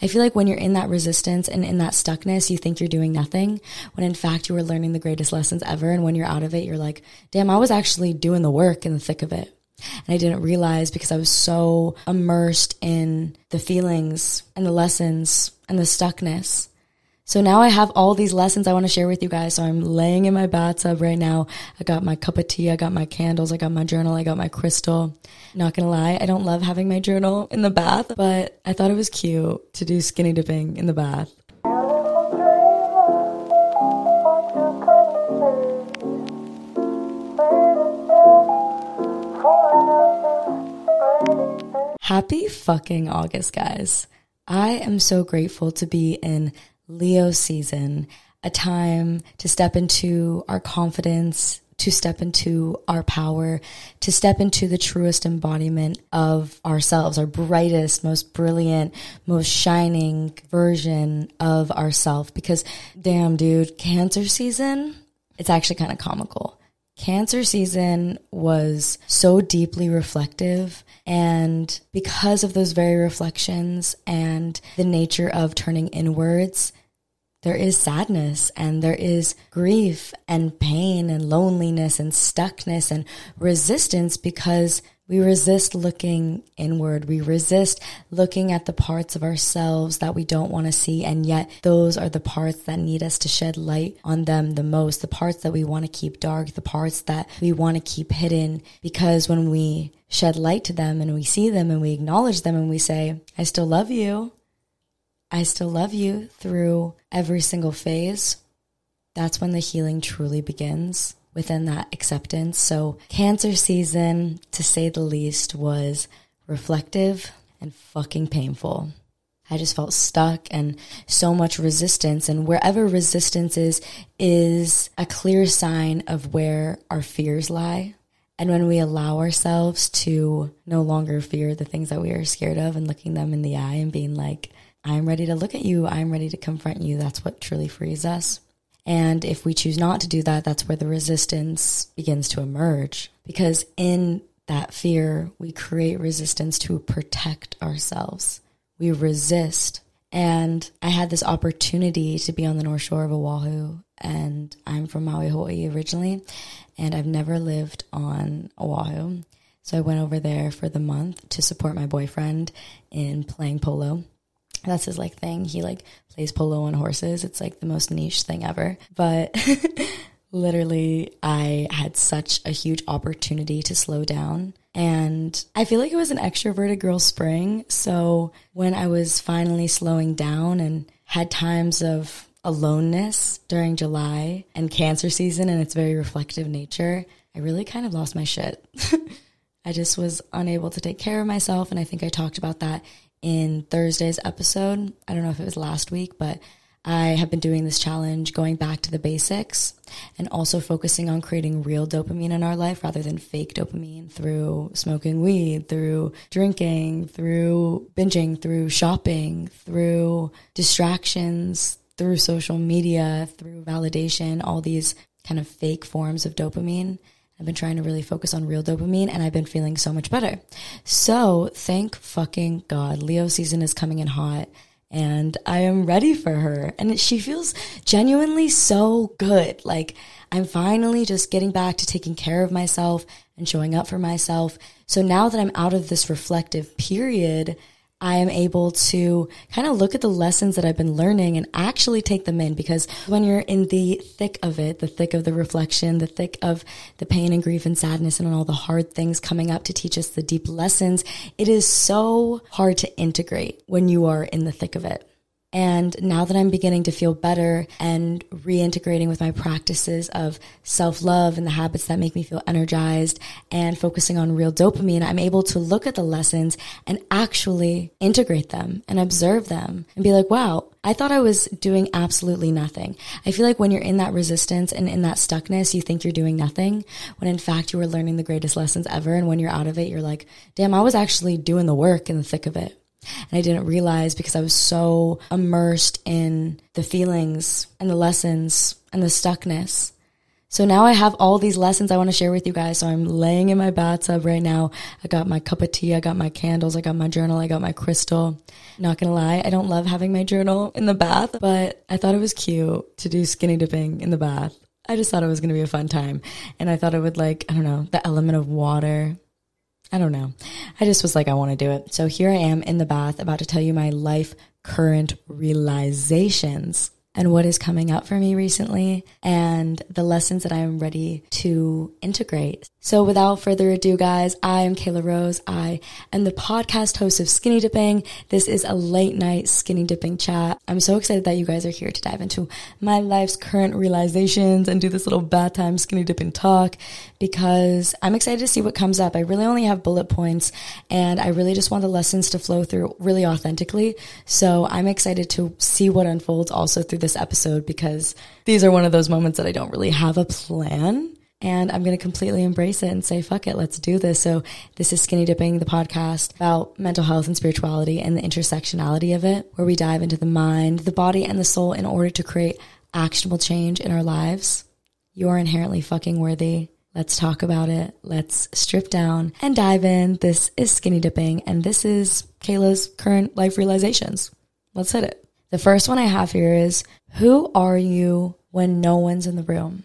I feel like when you're in that resistance and in that stuckness, you think you're doing nothing when in fact you were learning the greatest lessons ever. And when you're out of it, you're like, damn, I was actually doing the work in the thick of it. And I didn't realize because I was so immersed in the feelings and the lessons and the stuckness so now I have all these lessons I want to share with you guys. So I'm laying in my bathtub right now. I got my cup of tea, I got my candles, I got my journal, I got my crystal. Not gonna lie, I don't love having my journal in the bath, but I thought it was cute to do skinny dipping in the bath. Happy fucking August, guys. I am so grateful to be in Leo season, a time to step into our confidence, to step into our power, to step into the truest embodiment of ourselves, our brightest, most brilliant, most shining version of ourself. Because damn, dude, cancer season, it's actually kind of comical. Cancer season was so deeply reflective. And because of those very reflections and the nature of turning inwards, there is sadness and there is grief and pain and loneliness and stuckness and resistance because we resist looking inward. We resist looking at the parts of ourselves that we don't want to see. And yet those are the parts that need us to shed light on them the most. The parts that we want to keep dark, the parts that we want to keep hidden. Because when we shed light to them and we see them and we acknowledge them and we say, I still love you. I still love you through every single phase. That's when the healing truly begins within that acceptance. So, cancer season, to say the least, was reflective and fucking painful. I just felt stuck and so much resistance. And wherever resistance is, is a clear sign of where our fears lie. And when we allow ourselves to no longer fear the things that we are scared of and looking them in the eye and being like, I'm ready to look at you, I'm ready to confront you, that's what truly frees us. And if we choose not to do that, that's where the resistance begins to emerge. Because in that fear, we create resistance to protect ourselves. We resist. And I had this opportunity to be on the North Shore of Oahu, and I'm from Maui, Hawaii originally, and I've never lived on Oahu. So I went over there for the month to support my boyfriend in playing polo that's his like thing. He like plays polo on horses. It's like the most niche thing ever. But literally, I had such a huge opportunity to slow down. And I feel like it was an extroverted girl spring. So when I was finally slowing down and had times of aloneness during July and cancer season and its very reflective nature, I really kind of lost my shit. I just was unable to take care of myself. And I think I talked about that in Thursday's episode. I don't know if it was last week, but I have been doing this challenge going back to the basics and also focusing on creating real dopamine in our life rather than fake dopamine through smoking weed, through drinking, through binging, through shopping, through distractions, through social media, through validation, all these kind of fake forms of dopamine. I've been trying to really focus on real dopamine and I've been feeling so much better. So thank fucking God. Leo season is coming in hot and I am ready for her. And she feels genuinely so good. Like I'm finally just getting back to taking care of myself and showing up for myself. So now that I'm out of this reflective period, I am able to kind of look at the lessons that I've been learning and actually take them in because when you're in the thick of it, the thick of the reflection, the thick of the pain and grief and sadness and all the hard things coming up to teach us the deep lessons, it is so hard to integrate when you are in the thick of it. And now that I'm beginning to feel better and reintegrating with my practices of self love and the habits that make me feel energized and focusing on real dopamine, I'm able to look at the lessons and actually integrate them and observe them and be like, wow, I thought I was doing absolutely nothing. I feel like when you're in that resistance and in that stuckness, you think you're doing nothing when in fact you were learning the greatest lessons ever. And when you're out of it, you're like, damn, I was actually doing the work in the thick of it. And I didn't realize because I was so immersed in the feelings and the lessons and the stuckness. So now I have all these lessons I want to share with you guys. So I'm laying in my bathtub right now. I got my cup of tea. I got my candles. I got my journal. I got my crystal. Not gonna lie, I don't love having my journal in the bath, but I thought it was cute to do skinny dipping in the bath. I just thought it was going to be a fun time. And I thought it would like, I don't know, the element of water I don't know. I just was like, I want to do it. So here I am in the bath about to tell you my life current realizations and what is coming up for me recently and the lessons that I am ready to integrate. So without further ado, guys, I am Kela Rose. I am the podcast host of Skinny Dipping. This is a late night skinny dipping chat. I'm so excited that you guys are here to dive into my life's current realizations and do this little bath time skinny dipping talk because I'm excited to see what comes up. I really only have bullet points and I really just want the lessons to flow through really authentically. So I'm excited to see what unfolds also through this episode because these are one of those moments that I don't really have a plan and I'm going to completely embrace it and say, fuck it, let's do this. So this is Skinny Dipping, the podcast about mental health and spirituality and the intersectionality of it, where we dive into the mind, the body, and the soul in order to create actionable change in our lives. You are inherently fucking worthy. Let's talk about it. Let's strip down and dive in. This is Skinny Dipping, and this is Kela's current life realizations. Let's hit it. The first one I have here is Who are you when no one's in the room?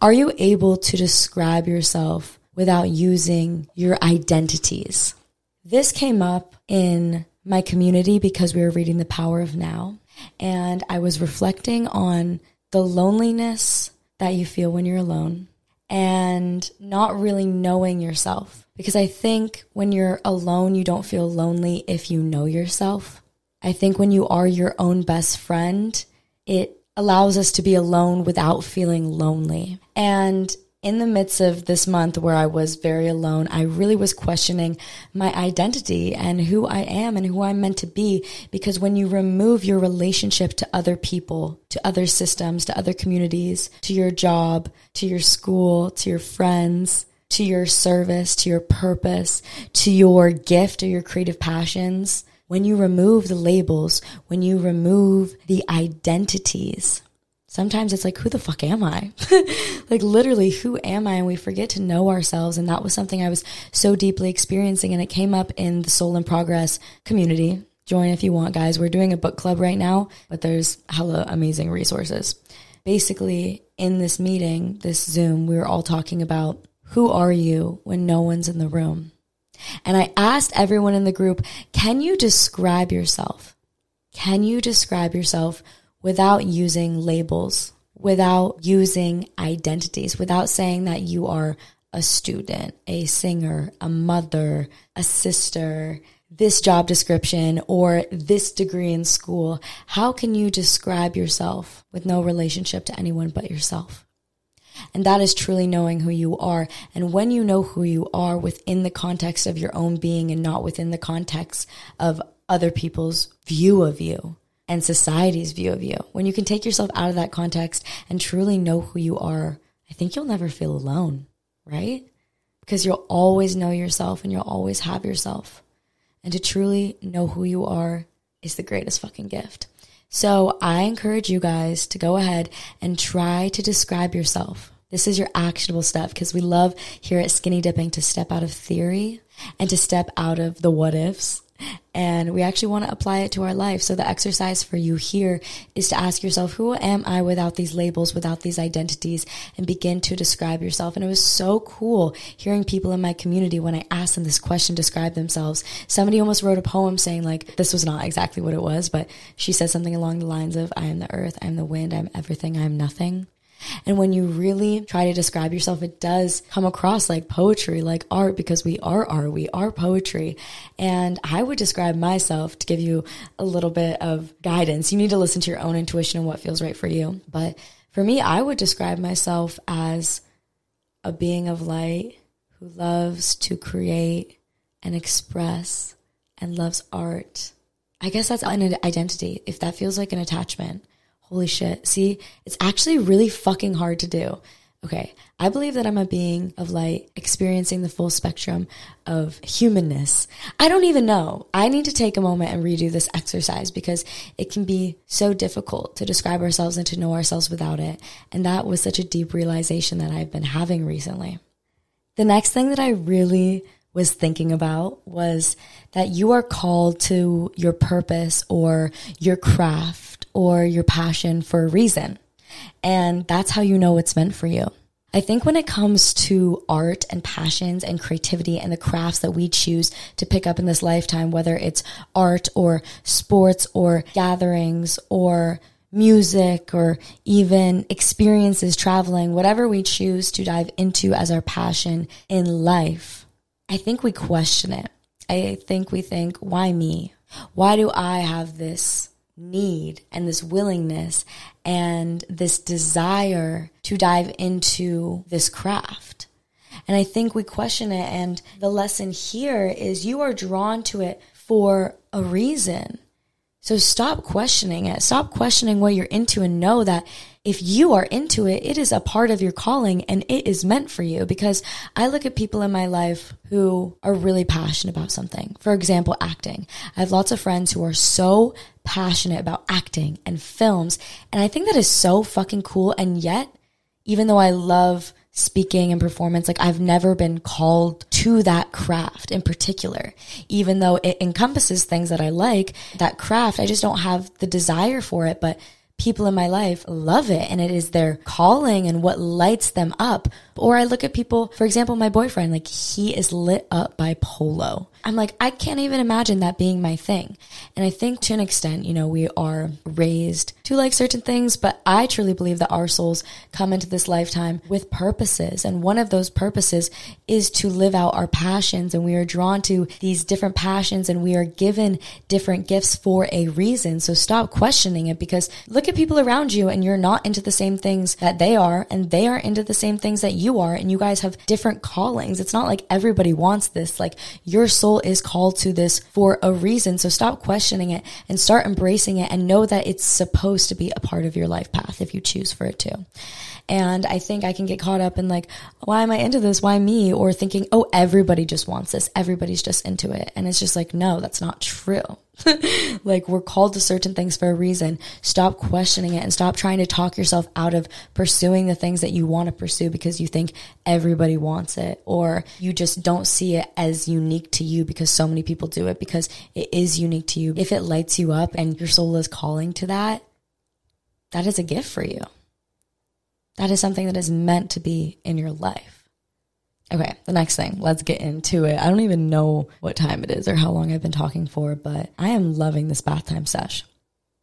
Are you able to describe yourself without using your identities? This came up in my community because we were reading The Power of Now, and I was reflecting on the loneliness that you feel when you're alone and not really knowing yourself. Because I think when you're alone, you don't feel lonely if you know yourself. I think when you are your own best friend, it allows us to be alone without feeling lonely. And in the midst of this month where I was very alone, I really was questioning my identity and who I am and who I'm meant to be. Because when you remove your relationship to other people, to other systems, to other communities, to your job, to your school, to your friends, to your service, to your purpose, to your gift or your creative passions, when you remove the labels, when you remove the identities, sometimes it's like, who the fuck am I? like, literally, who am I? And we forget to know ourselves. And that was something I was so deeply experiencing. And it came up in the Soul in Progress community. Join if you want, guys. We're doing a book club right now, but there's hella amazing resources. Basically, in this meeting, this Zoom, we were all talking about who are you when no one's in the room? And I asked everyone in the group, can you describe yourself? Can you describe yourself without using labels, without using identities, without saying that you are a student, a singer, a mother, a sister, this job description or this degree in school? How can you describe yourself with no relationship to anyone but yourself? And that is truly knowing who you are. And when you know who you are within the context of your own being and not within the context of other people's view of you and society's view of you, when you can take yourself out of that context and truly know who you are, I think you'll never feel alone, right? Because you'll always know yourself and you'll always have yourself. And to truly know who you are is the greatest fucking gift. So I encourage you guys to go ahead and try to describe yourself. This is your actionable step because we love here at Skinny Dipping to step out of theory and to step out of the what ifs and we actually want to apply it to our life. So the exercise for you here is to ask yourself, who am I without these labels, without these identities and begin to describe yourself. And it was so cool hearing people in my community when I asked them this question, describe themselves. Somebody almost wrote a poem saying like, this was not exactly what it was, but she said something along the lines of, I am the earth, I am the wind, I'm everything, I am nothing. And when you really try to describe yourself, it does come across like poetry, like art, because we are art, we are poetry. And I would describe myself to give you a little bit of guidance. You need to listen to your own intuition and what feels right for you. But for me, I would describe myself as a being of light who loves to create and express and loves art. I guess that's an identity. If that feels like an attachment, Holy shit. See, it's actually really fucking hard to do. Okay, I believe that I'm a being of light experiencing the full spectrum of humanness. I don't even know. I need to take a moment and redo this exercise because it can be so difficult to describe ourselves and to know ourselves without it. And that was such a deep realization that I've been having recently. The next thing that I really was thinking about was that you are called to your purpose or your craft or your passion for a reason. And that's how you know what's meant for you. I think when it comes to art and passions and creativity and the crafts that we choose to pick up in this lifetime, whether it's art or sports or gatherings or music or even experiences traveling, whatever we choose to dive into as our passion in life, I think we question it. I think we think, why me? Why do I have this need and this willingness and this desire to dive into this craft. And I think we question it. And the lesson here is you are drawn to it for a reason. So stop questioning it. Stop questioning what you're into and know that if you are into it, it is a part of your calling and it is meant for you. Because I look at people in my life who are really passionate about something. For example, acting. I have lots of friends who are so passionate about acting and films. And I think that is so fucking cool. And yet, even though I love speaking and performance, like I've never been called to that craft in particular. Even though it encompasses things that I like, that craft, I just don't have the desire for it. But people in my life love it and it is their calling and what lights them up. Or I look at people, for example, my boyfriend, like he is lit up by polo. I'm like, I can't even imagine that being my thing. And I think to an extent, you know, we are raised to like certain things, but I truly believe that our souls come into this lifetime with purposes. And one of those purposes is to live out our passions. And we are drawn to these different passions and we are given different gifts for a reason. So stop questioning it because look at people around you and you're not into the same things that they are and they are into the same things that you are. And you guys have different callings. It's not like everybody wants this. Like your soul soul is called to this for a reason. So stop questioning it and start embracing it and know that it's supposed to be a part of your life path if you choose for it to. And I think I can get caught up in like, why am I into this? Why me? Or thinking, oh, everybody just wants this. Everybody's just into it. And it's just like, no, that's not true. like we're called to certain things for a reason. Stop questioning it and stop trying to talk yourself out of pursuing the things that you want to pursue because you think everybody wants it or you just don't see it as unique to you because so many people do it because it is unique to you. If it lights you up and your soul is calling to that, that is a gift for you. That is something that is meant to be in your life. Okay, the next thing, let's get into it. I don't even know what time it is or how long I've been talking for, but I am loving this bath time sesh.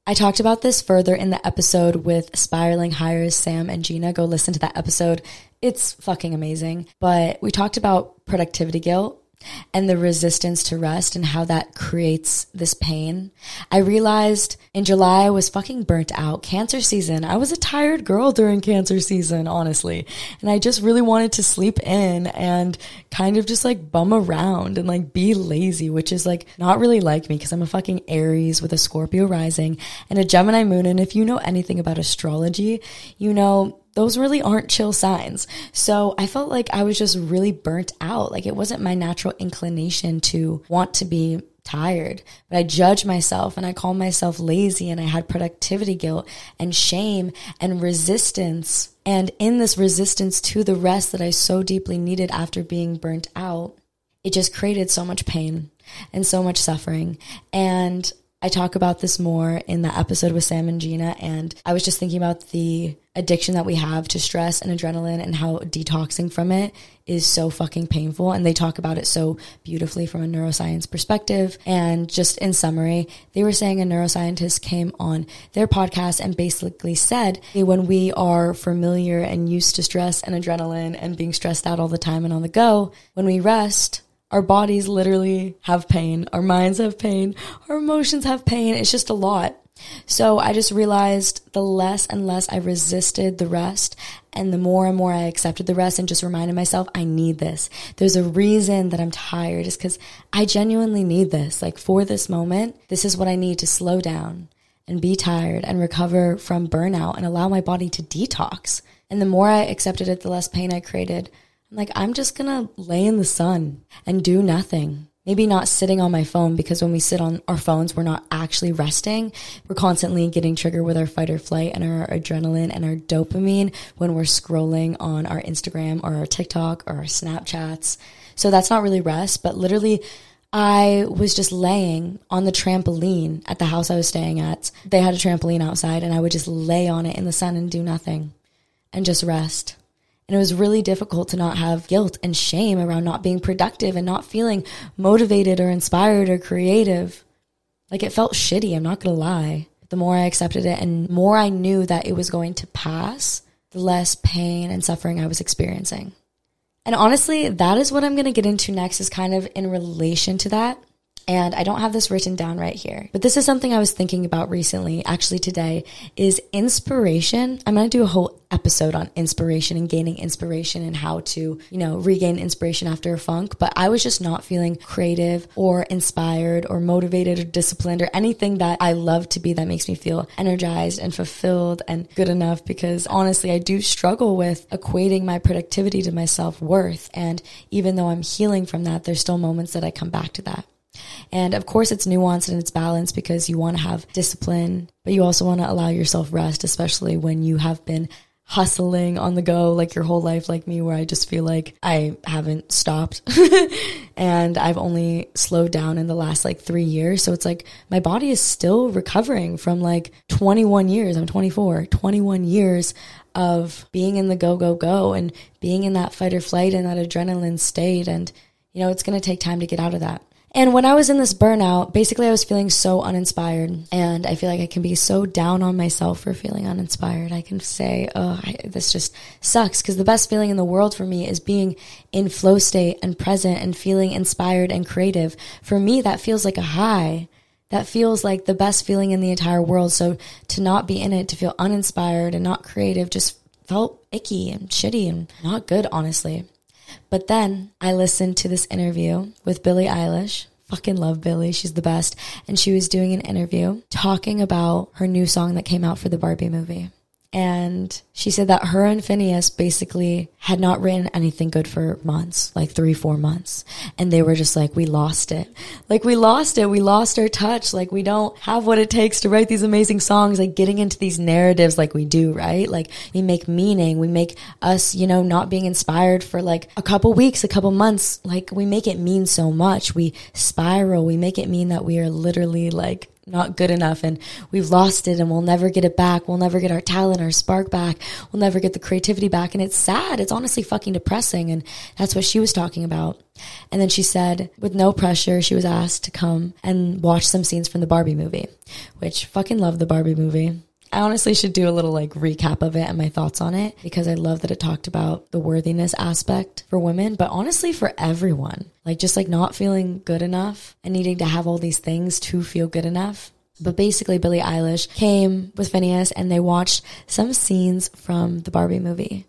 I talked about this further in the episode with Spiraling Hires, Sam and Gina. Go listen to that episode. It's fucking amazing. But we talked about productivity guilt and the resistance to rest and how that creates this pain. I realized in July I was fucking burnt out. Cancer season. I was a tired girl during cancer season, honestly. And I just really wanted to sleep in and kind of just like bum around and like be lazy, which is like not really like me because I'm a fucking Aries with a Scorpio rising and a Gemini moon. And if you know anything about astrology, you know those really aren't chill signs. So I felt like I was just really burnt out. Like it wasn't my natural inclination to want to be tired. But I judge myself and I call myself lazy and I had productivity guilt and shame and resistance. And in this resistance to the rest that I so deeply needed after being burnt out, it just created so much pain and so much suffering. And I talk about this more in the episode with Sam and Gina. And I was just thinking about the addiction that we have to stress and adrenaline and how detoxing from it is so fucking painful. And they talk about it so beautifully from a neuroscience perspective. And just in summary, they were saying a neuroscientist came on their podcast and basically said when we are familiar and used to stress and adrenaline and being stressed out all the time and on the go, when we rest, our bodies literally have pain. Our minds have pain. Our emotions have pain. It's just a lot. So I just realized the less and less I resisted the rest and the more and more I accepted the rest and just reminded myself, I need this. There's a reason that I'm tired is because I genuinely need this. Like for this moment, this is what I need to slow down and be tired and recover from burnout and allow my body to detox. And the more I accepted it, the less pain I created like, I'm just gonna lay in the sun and do nothing. Maybe not sitting on my phone because when we sit on our phones, we're not actually resting. We're constantly getting triggered with our fight or flight and our adrenaline and our dopamine when we're scrolling on our Instagram or our TikTok or our Snapchats. So that's not really rest, but literally, I was just laying on the trampoline at the house I was staying at. They had a trampoline outside and I would just lay on it in the sun and do nothing and just rest. And it was really difficult to not have guilt and shame around not being productive and not feeling motivated or inspired or creative. Like it felt shitty, I'm not gonna lie. The more I accepted it and more I knew that it was going to pass, the less pain and suffering I was experiencing. And honestly, that is what I'm gonna get into next, is kind of in relation to that. And I don't have this written down right here, but this is something I was thinking about recently, actually today, is inspiration. I'm going to do a whole episode on inspiration and gaining inspiration and how to, you know, regain inspiration after a funk. But I was just not feeling creative or inspired or motivated or disciplined or anything that I love to be that makes me feel energized and fulfilled and good enough because honestly, I do struggle with equating my productivity to my self worth. And even though I'm healing from that, there's still moments that I come back to that. And of course, it's nuanced and it's balanced because you want to have discipline, but you also want to allow yourself rest, especially when you have been hustling on the go like your whole life, like me, where I just feel like I haven't stopped and I've only slowed down in the last like three years. So it's like my body is still recovering from like 21 years. I'm 24, 21 years of being in the go, go, go and being in that fight or flight and that adrenaline state. And, you know, it's going to take time to get out of that. And when I was in this burnout, basically I was feeling so uninspired. And I feel like I can be so down on myself for feeling uninspired. I can say, oh, I, this just sucks. Because the best feeling in the world for me is being in flow state and present and feeling inspired and creative. For me, that feels like a high. That feels like the best feeling in the entire world. So to not be in it, to feel uninspired and not creative just felt icky and shitty and not good, honestly. But then I listened to this interview with Billie Eilish. Fucking love Billie. She's the best. And she was doing an interview talking about her new song that came out for the Barbie movie. And she said that her and Finneas basically had not written anything good for months, like three, four months. And they were just like, we lost it. Like, we lost it. We lost our touch. Like, we don't have what it takes to write these amazing songs, like getting into these narratives like we do, right? Like, we make meaning. We make us, you know, not being inspired for like a couple weeks, a couple months. Like, we make it mean so much. We spiral. We make it mean that we are literally like not good enough and we've lost it and we'll never get it back. We'll never get our talent, our spark back. We'll never get the creativity back. And it's sad. It's honestly fucking depressing. And that's what she was talking about. And then she said, with no pressure, she was asked to come and watch some scenes from the Barbie movie, which fucking love the Barbie movie. I honestly should do a little like recap of it and my thoughts on it because I love that it talked about the worthiness aspect for women, but honestly for everyone. Like just like not feeling good enough and needing to have all these things to feel good enough. But basically, Billie Eilish came with Finneas and they watched some scenes from the Barbie movie.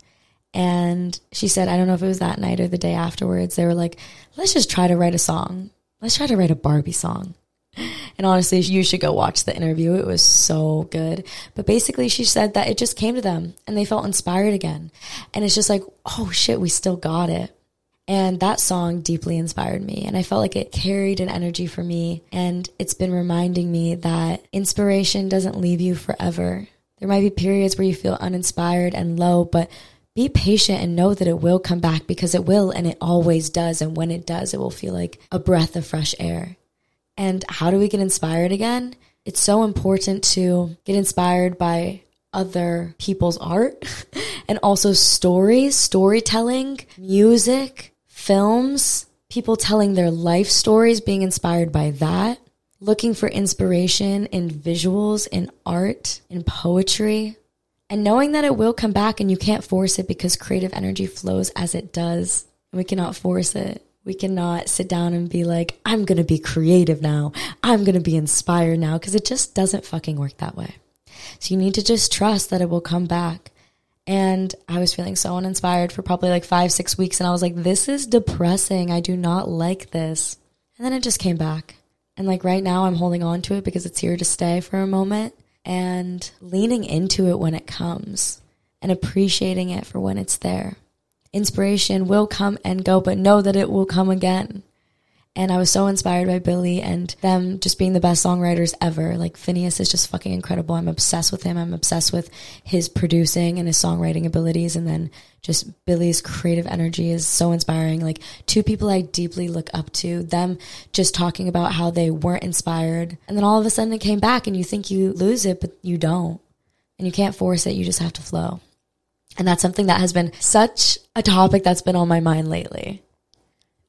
And she said, I don't know if it was that night or the day afterwards, they were like, let's just try to write a song. Let's try to write a Barbie song. And honestly, you should go watch the interview. It was so good. But basically, she said that it just came to them and they felt inspired again. And it's just like, oh shit, we still got it. And that song deeply inspired me. And I felt like it carried an energy for me. And it's been reminding me that inspiration doesn't leave you forever. There might be periods where you feel uninspired and low, but be patient and know that it will come back because it will and it always does. And when it does, it will feel like a breath of fresh air. And how do we get inspired again? It's so important to get inspired by other people's art and also stories, storytelling, music, films, people telling their life stories, being inspired by that, looking for inspiration in visuals, in art, in poetry, and knowing that it will come back and you can't force it because creative energy flows as it does. We cannot force it. We cannot sit down and be like, I'm going to be creative now. I'm going to be inspired now because it just doesn't fucking work that way. So you need to just trust that it will come back. And I was feeling so uninspired for probably like five, six weeks. And I was like, this is depressing. I do not like this. And then it just came back. And like right now, I'm holding on to it because it's here to stay for a moment and leaning into it when it comes and appreciating it for when it's there. Inspiration will come and go, but know that it will come again. And I was so inspired by Billie and them just being the best songwriters ever. Like Finneas is just fucking incredible. I'm obsessed with him. I'm obsessed with his producing and his songwriting abilities. And then just Billie's creative energy is so inspiring. Like two people I deeply look up to, them just talking about how they weren't inspired. And then all of a sudden it came back and you think you lose it, but you don't. And you can't force it. You just have to flow. And that's something that has been such a topic that's been on my mind lately.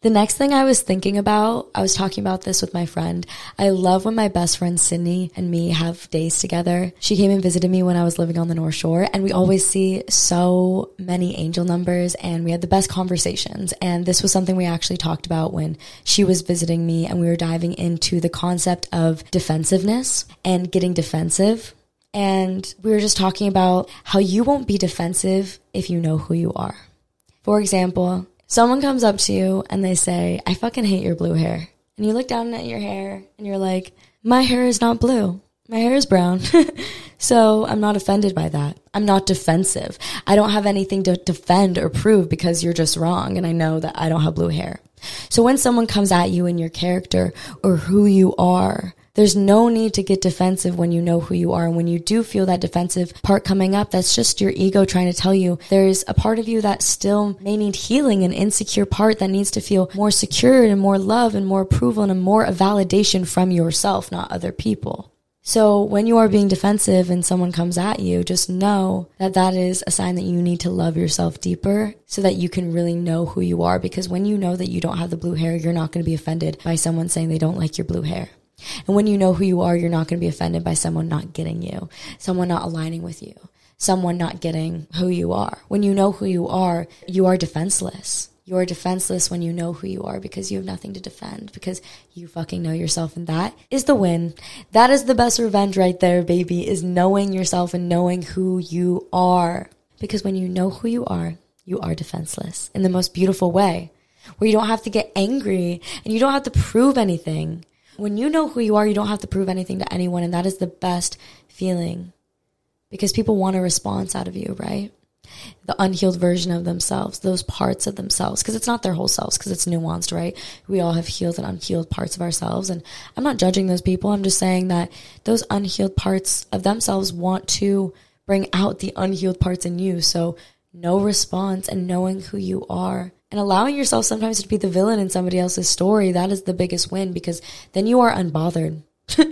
The next thing I was thinking about, I was talking about this with my friend. I love when my best friend Sydney and me have days together. She came and visited me when I was living on the North Shore, and we always see so many angel numbers, and we had the best conversations. And this was something we actually talked about when she was visiting me, and we were diving into the concept of defensiveness and getting defensive. And we were just talking about how you won't be defensive if you know who you are. For example, Someone comes up to you and they say, I fucking hate your blue hair. And you look down at your hair and you're like, my hair is not blue. My hair is brown. so I'm not offended by that. I'm not defensive. I don't have anything to defend or prove because you're just wrong. And I know that I don't have blue hair. So when someone comes at you in your character or who you are, there's no need to get defensive when you know who you are. And when you do feel that defensive part coming up, that's just your ego trying to tell you there's a part of you that still may need healing, an insecure part that needs to feel more secure and more love and more approval and more validation from yourself, not other people. So when you are being defensive and someone comes at you, just know that that is a sign that you need to love yourself deeper so that you can really know who you are. Because when you know that you don't have the blue hair, you're not going to be offended by someone saying they don't like your blue hair. And when you know who you are, you're not going to be offended by someone not getting you, someone not aligning with you, someone not getting who you are. When you know who you are, you are defenseless. You are defenseless when you know who you are because you have nothing to defend because you fucking know yourself. And that is the win. That is the best revenge right there, baby, is knowing yourself and knowing who you are. Because when you know who you are, you are defenseless in the most beautiful way where you don't have to get angry and you don't have to prove anything. When you know who you are, you don't have to prove anything to anyone. And that is the best feeling because people want a response out of you, right? The unhealed version of themselves, those parts of themselves, because it's not their whole selves, because it's nuanced, right? We all have healed and unhealed parts of ourselves. And I'm not judging those people. I'm just saying that those unhealed parts of themselves want to bring out the unhealed parts in you. So, no response and knowing who you are and allowing yourself sometimes to be the villain in somebody else's story, that is the biggest win because then you are unbothered.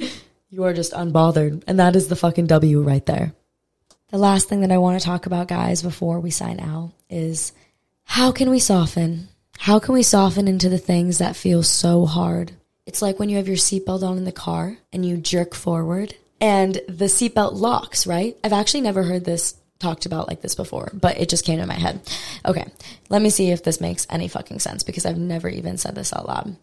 you are just unbothered. And that is the fucking W right there. The last thing that I want to talk about, guys, before we sign out is how can we soften? How can we soften into the things that feel so hard? It's like when you have your seatbelt on in the car and you jerk forward and the seatbelt locks, right? I've actually never heard this talked about like this before, but it just came to my head. Okay, let me see if this makes any fucking sense because I've never even said this out loud.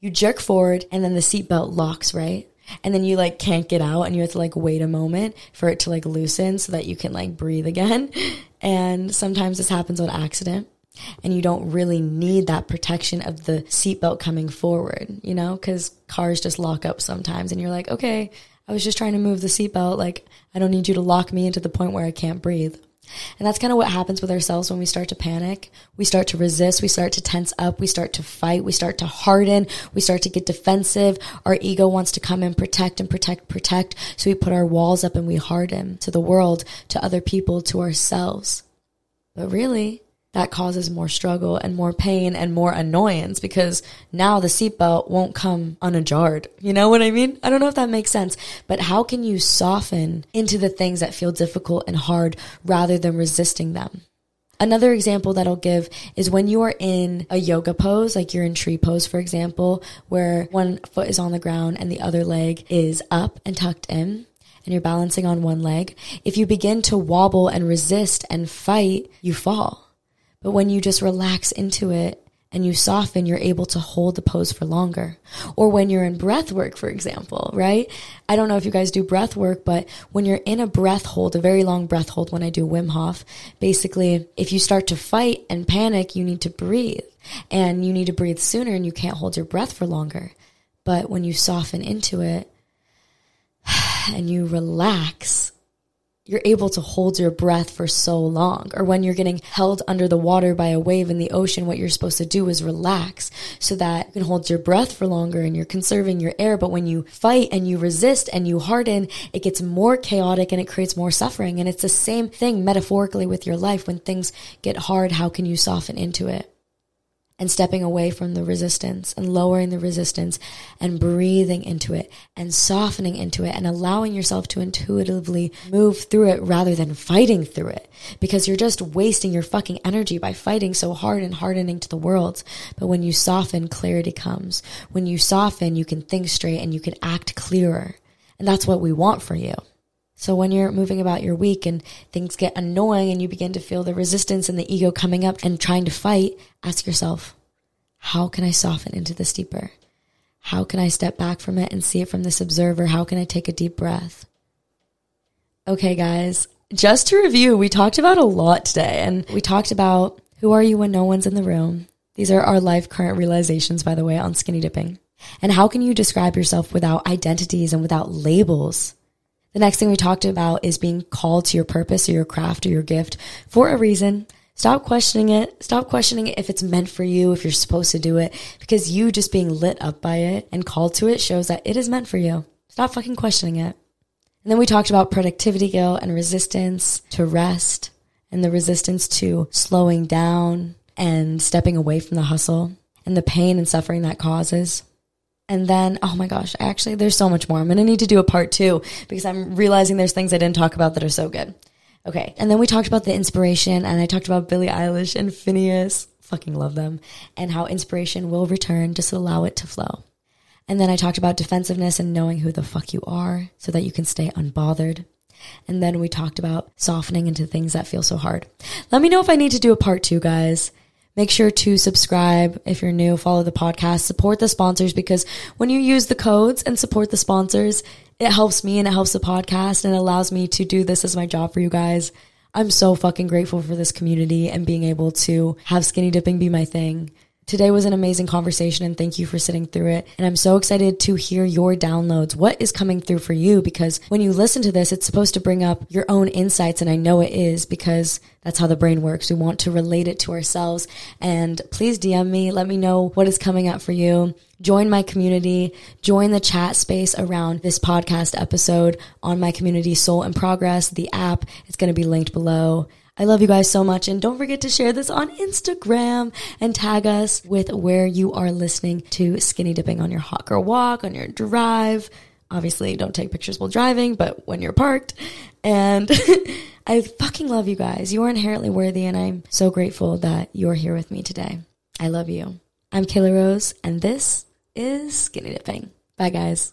You jerk forward and then the seatbelt locks, right? And then you like can't get out and you have to like wait a moment for it to like loosen so that you can like breathe again. And sometimes this happens on accident and you don't really need that protection of the seatbelt coming forward, you know, because cars just lock up sometimes and you're like, okay, I was just trying to move the seatbelt. Like, I don't need you to lock me into the point where I can't breathe. And that's kind of what happens with ourselves when we start to panic. We start to resist. We start to tense up. We start to fight. We start to harden. We start to get defensive. Our ego wants to come and protect and protect, protect. So we put our walls up and we harden to the world, to other people, to ourselves. But really, that causes more struggle and more pain and more annoyance because now the seatbelt won't come unajarred. You know what I mean? I don't know if that makes sense, but how can you soften into the things that feel difficult and hard rather than resisting them? Another example that I'll give is when you are in a yoga pose, like you're in tree pose, for example, where one foot is on the ground and the other leg is up and tucked in and you're balancing on one leg. If you begin to wobble and resist and fight, you fall but when you just relax into it and you soften, you're able to hold the pose for longer. Or when you're in breath work, for example, right? I don't know if you guys do breath work, but when you're in a breath hold, a very long breath hold, when I do Wim Hof, basically, if you start to fight and panic, you need to breathe and you need to breathe sooner and you can't hold your breath for longer. But when you soften into it and you relax, you're able to hold your breath for so long. Or when you're getting held under the water by a wave in the ocean, what you're supposed to do is relax so that you can hold your breath for longer and you're conserving your air. But when you fight and you resist and you harden, it gets more chaotic and it creates more suffering. And it's the same thing metaphorically with your life. When things get hard, how can you soften into it? And stepping away from the resistance and lowering the resistance and breathing into it and softening into it and allowing yourself to intuitively move through it rather than fighting through it because you're just wasting your fucking energy by fighting so hard and hardening to the world. But when you soften, clarity comes. When you soften, you can think straight and you can act clearer. And that's what we want for you. So when you're moving about your week and things get annoying and you begin to feel the resistance and the ego coming up and trying to fight, ask yourself, how can I soften into this deeper? How can I step back from it and see it from this observer? How can I take a deep breath? Okay, guys, just to review, we talked about a lot today and we talked about who are you when no one's in the room? These are our life current realizations, by the way, on skinny dipping. And how can you describe yourself without identities and without labels? The next thing we talked about is being called to your purpose or your craft or your gift for a reason. Stop questioning it. Stop questioning it if it's meant for you, if you're supposed to do it, because you just being lit up by it and called to it shows that it is meant for you. Stop fucking questioning it. And then we talked about productivity guilt and resistance to rest and the resistance to slowing down and stepping away from the hustle and the pain and suffering that causes. And then, oh my gosh, actually, there's so much more. I'm going to need to do a part two because I'm realizing there's things I didn't talk about that are so good. Okay. And then we talked about the inspiration and I talked about Billie Eilish and Finneas. Fucking love them. And how inspiration will return. Just allow it to flow. And then I talked about defensiveness and knowing who the fuck you are so that you can stay unbothered. And then we talked about softening into things that feel so hard. Let me know if I need to do a part two, guys. Make sure to subscribe if you're new, follow the podcast, support the sponsors because when you use the codes and support the sponsors, it helps me and it helps the podcast and allows me to do this as my job for you guys. I'm so fucking grateful for this community and being able to have skinny dipping be my thing. Today was an amazing conversation and thank you for sitting through it. And I'm so excited to hear your downloads. What is coming through for you? Because when you listen to this, it's supposed to bring up your own insights. And I know it is because that's how the brain works. We want to relate it to ourselves. And please DM me. Let me know what is coming up for you. Join my community. Join the chat space around this podcast episode on my community, Soul in Progress, the app. It's going to be linked below. I love you guys so much. And don't forget to share this on Instagram and tag us with where you are listening to Skinny Dipping on your hot girl walk, on your drive. Obviously, don't take pictures while driving, but when you're parked. And I fucking love you guys. You are inherently worthy, and I'm so grateful that you're here with me today. I love you. I'm Kela Rose, and this is Skinny Dipping. Bye, guys.